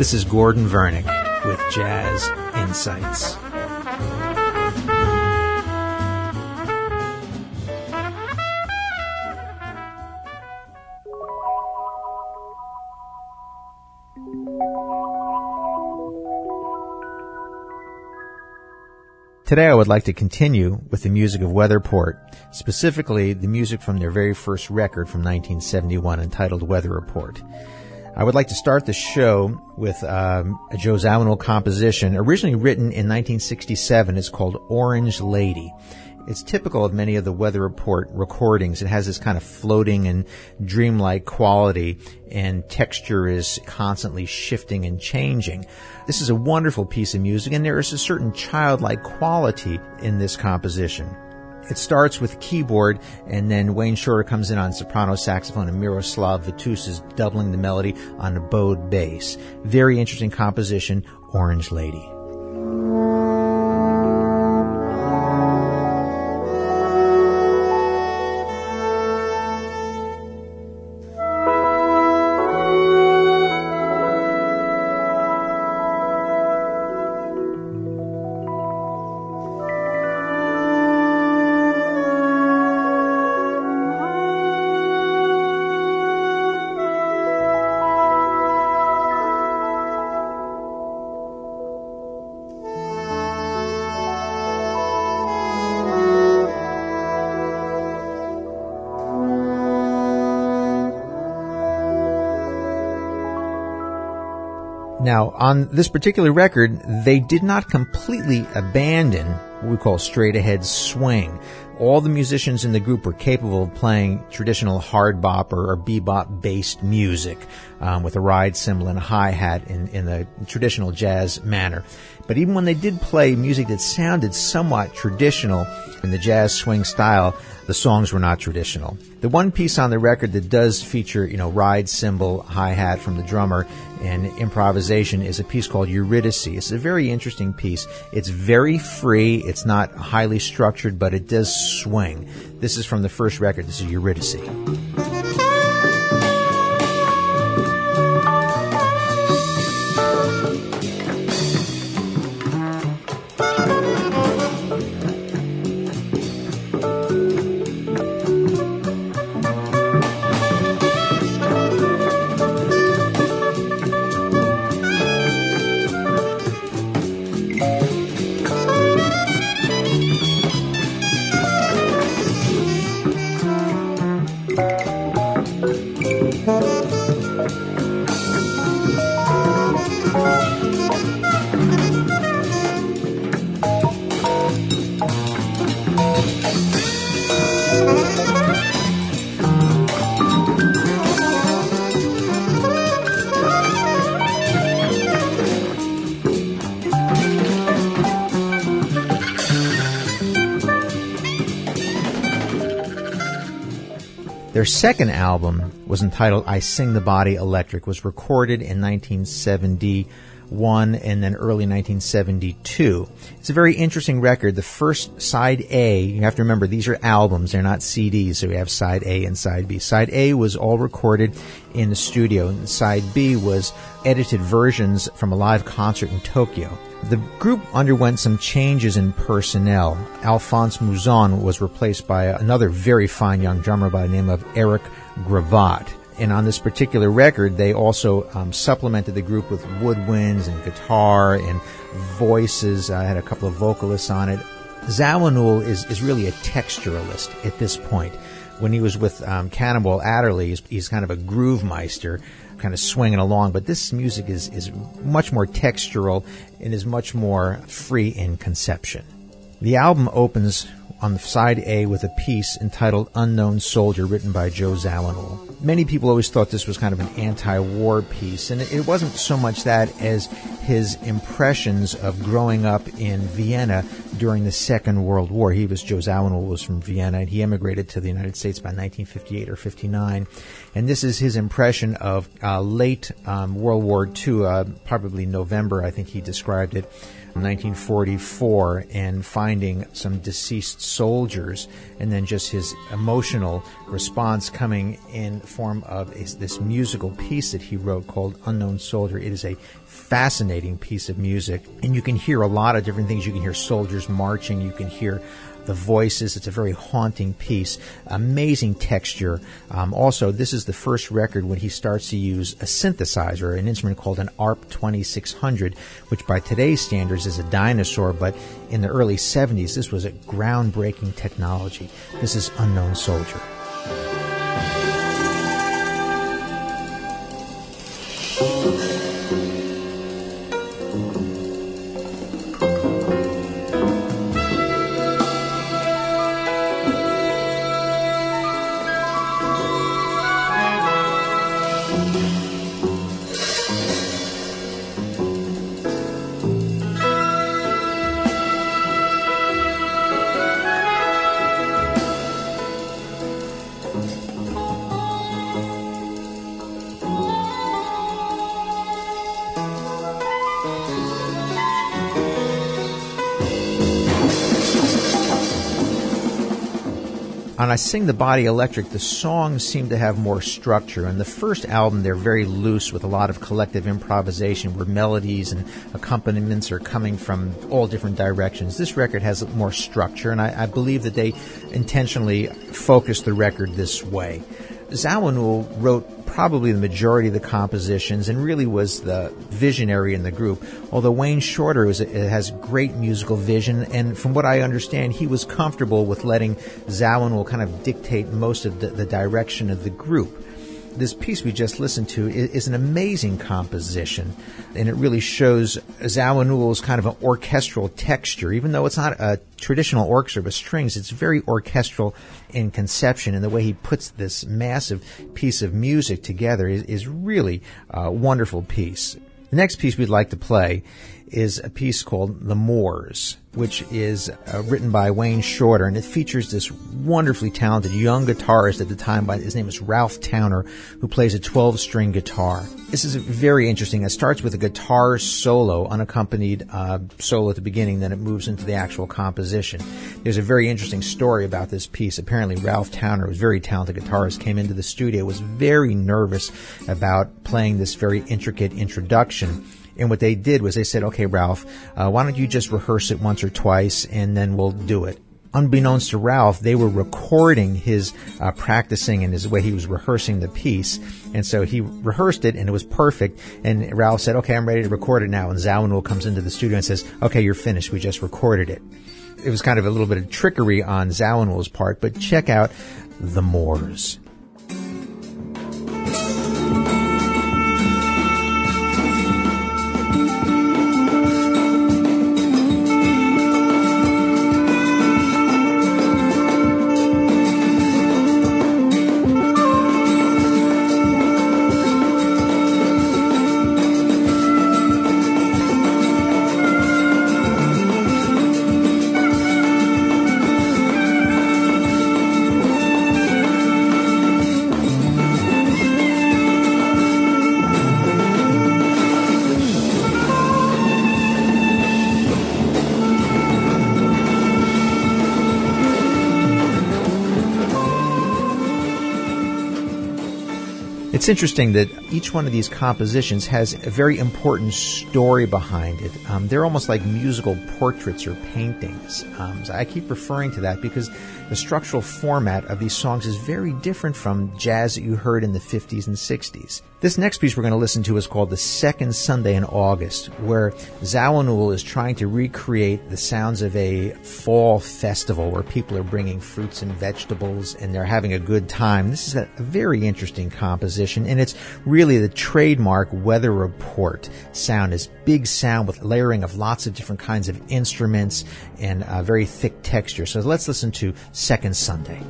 This is Gordon Vernick with Jazz Insights. Today I would like to continue with the music of Weather Report, specifically the music from their very first record from 1971 entitled Weather Report. I would like to start the show with um, a Joe Zawinul composition, originally written in 1967. It's called Orange Lady. It's typical of many of the Weather Report recordings. It has this kind of floating and dreamlike quality, and texture is constantly shifting and changing. This is a wonderful piece of music, and there is a certain childlike quality in this composition. It starts with keyboard, and then Wayne Shorter comes in on soprano saxophone, and Miroslav Vitous is doubling the melody on a bowed bass. Very interesting composition, Orange Lady. Now, on this particular record, they did not completely abandon what we call straight ahead swing. All the musicians in the group were capable of playing traditional hard bop or, or bebop based music um, with a ride cymbal and a hi hat in, in the traditional jazz manner. But even when they did play music that sounded somewhat traditional in the jazz swing style, the songs were not traditional. The one piece on the record that does feature, you know, ride cymbal, hi-hat from the drummer and improvisation is a piece called Eurydice. It's a very interesting piece. It's very free. It's not highly structured, but it does swing. This is from the first record. This is Eurydice. Their second album was entitled I Sing the Body Electric, was recorded in 1971 and then early 1972. It's a very interesting record. The first side A, you have to remember these are albums, they're not CDs, so we have side A and side B. Side A was all recorded in the studio, and side B was edited versions from a live concert in Tokyo. The group underwent some changes in personnel. Alphonse Mouzon was replaced by another very fine young drummer by the name of Eric Gravatt. And on this particular record, they also um, supplemented the group with woodwinds and guitar and voices. I had a couple of vocalists on it. Zawinul is, is really a texturalist at this point. When he was with um, Cannonball Adderley, he's, he's kind of a groove meister kind of swinging along, but this music is, is much more textural and is much more free in conception. The album opens on side A with a piece entitled Unknown Soldier written by Joe Zawinul. Many people always thought this was kind of an anti-war piece, and it wasn't so much that as his impressions of growing up in Vienna during the Second World War. He was Joe Zawinul was from Vienna, and he emigrated to the United States by 1958 or 59, and this is his impression of uh, late um, World War II, uh, probably November, I think he described it 1944 and finding some deceased soldiers and then just his emotional response coming in form of a, this musical piece that he wrote called Unknown Soldier. It is a fascinating piece of music and you can hear a lot of different things. You can hear soldiers marching. You can hear the voices. It's a very haunting piece. Amazing texture. Um, also, this is the first record when he starts to use a synthesizer, an instrument called an ARP 2600, which by today's standards is a dinosaur, but in the early 70s, this was a groundbreaking technology. This is Unknown Soldier. On I Sing the Body Electric, the songs seem to have more structure. And the first album, they're very loose with a lot of collective improvisation where melodies and accompaniments are coming from all different directions. This record has more structure, and I, I believe that they intentionally focused the record this way. Zawinul wrote probably the majority of the compositions and really was the visionary in the group. Although Wayne Shorter is, has great musical vision, and from what I understand, he was comfortable with letting Zawinul kind of dictate most of the, the direction of the group this piece we just listened to is, an amazing composition, and it really shows Zawinul's kind of an orchestral texture. Even though it's not a traditional orchestra with strings, it's very orchestral in conception, and the way he puts this massive piece of music together is, is really a wonderful piece. The next piece we'd like to play is a piece called The Moors, which is uh, written by Wayne Shorter, and it features this wonderfully talented young guitarist at the time. By his name is Ralph Towner, who plays a 12-string guitar. This is very interesting. It starts with a guitar solo, unaccompanied uh, solo at the beginning, then it moves into the actual composition. There's a very interesting story about this piece. Apparently, Ralph Towner, who's a very talented guitarist, came into the studio, was very nervous about playing this very intricate introduction and what they did was they said, okay, Ralph, uh, why don't you just rehearse it once or twice and then we'll do it. Unbeknownst to Ralph, they were recording his uh, practicing and his way he was rehearsing the piece. And so he rehearsed it and it was perfect. And Ralph said, okay, I'm ready to record it now. And Zawinul comes into the studio and says, okay, you're finished. We just recorded it. It was kind of a little bit of trickery on Zawinul's part, but check out The Moors. It's interesting that each one of these compositions has a very important story behind it. Um, they're almost like musical portraits or paintings. Um, so I keep referring to that because the structural format of these songs is very different from jazz that you heard in the 50s and 60s. This next piece we're going to listen to is called The Second Sunday in August, where Zawinul is trying to recreate the sounds of a fall festival where people are bringing fruits and vegetables and they're having a good time. This is a very interesting composition and it's really the trademark weather report sound, this big sound with layering of lots of different kinds of instruments and a very thick texture. So let's listen to Second Sunday.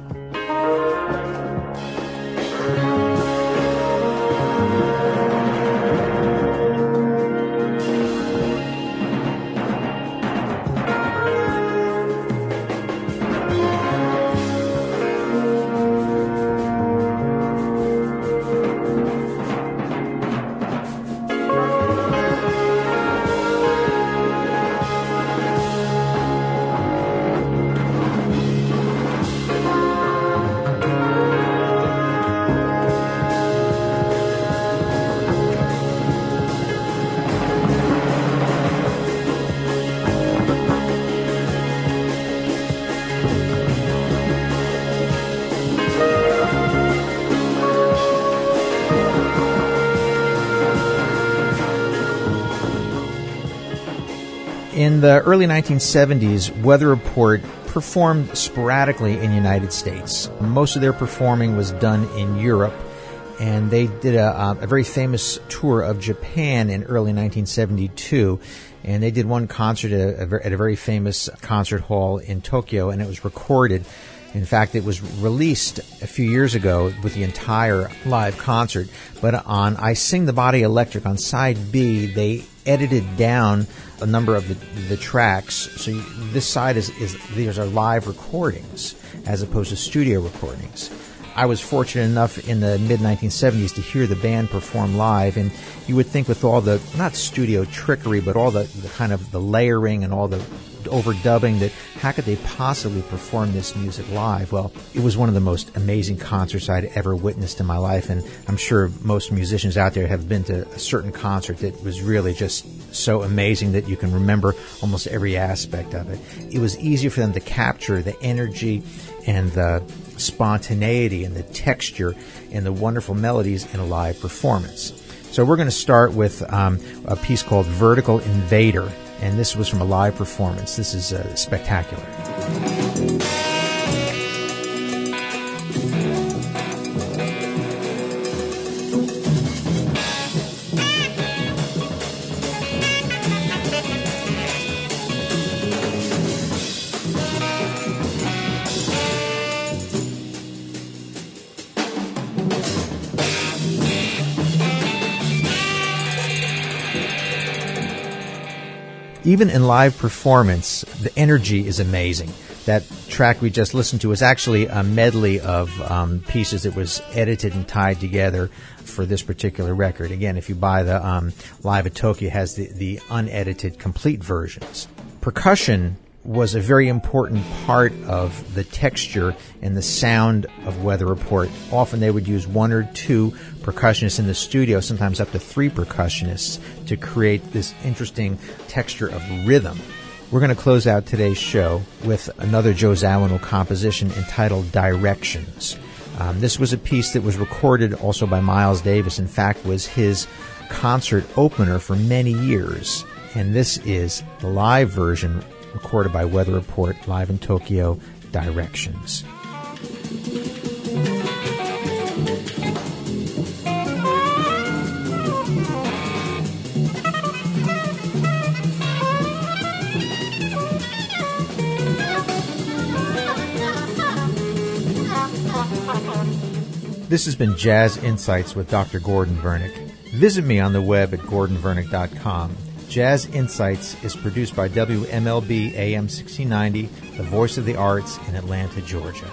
In the early 1970s, Weather Report performed sporadically in the United States. Most of their performing was done in Europe, and they did a, uh, a very famous tour of Japan in early 1972 and they did one concert at a, at a, very famous concert hall in Tokyo, and it was recorded. In fact, it was released a few years ago with the entire live concert. But on I Sing the Body Electric on side B, they edited down a number of the, the tracks. So you, this side is, is these are live recordings as opposed to studio recordings. I was fortunate enough in the mid 1970s to hear the band perform live, and you would think with all the not studio trickery, but all the, the kind of the layering and all the overdubbing that how could they possibly perform this music live? Well, it was one of the most amazing concerts I'd ever witnessed in my life, and I'm sure most musicians out there have been to a certain concert that was really just so amazing that you can remember almost every aspect of it. It was easier for them to capture the energy and the spontaneity and the texture and the wonderful melodies in a live performance. So we're going to start with um, a piece called Vertical Invader, and this was from a live performance. This is uh, spectacular. Even in live performance, the energy is amazing. That track we just listened to is actually a medley of um, pieces that was edited and tied together for this particular record. Again, if you buy the um, Live at Tokyo, has the, the unedited complete versions. Percussion was a very important part of the texture and the sound of Weather Report. Often they would use one or two percussionists in the studio, sometimes up to three percussionists, to create this interesting texture of rhythm. We're going to close out today's show with another Joe Zawinul composition entitled Directions. Um, this was a piece that was recorded also by Miles Davis. In fact, was his concert opener for many years. And this is the live version recorded by Weather Report live in Tokyo, Directions. This has been Jazz Insights with Dr. Gordon Vernick. Visit me on the web at gordonvernick.com. Jazz Insights is produced by WMLB AM 1690, the voice of the arts in Atlanta, Georgia.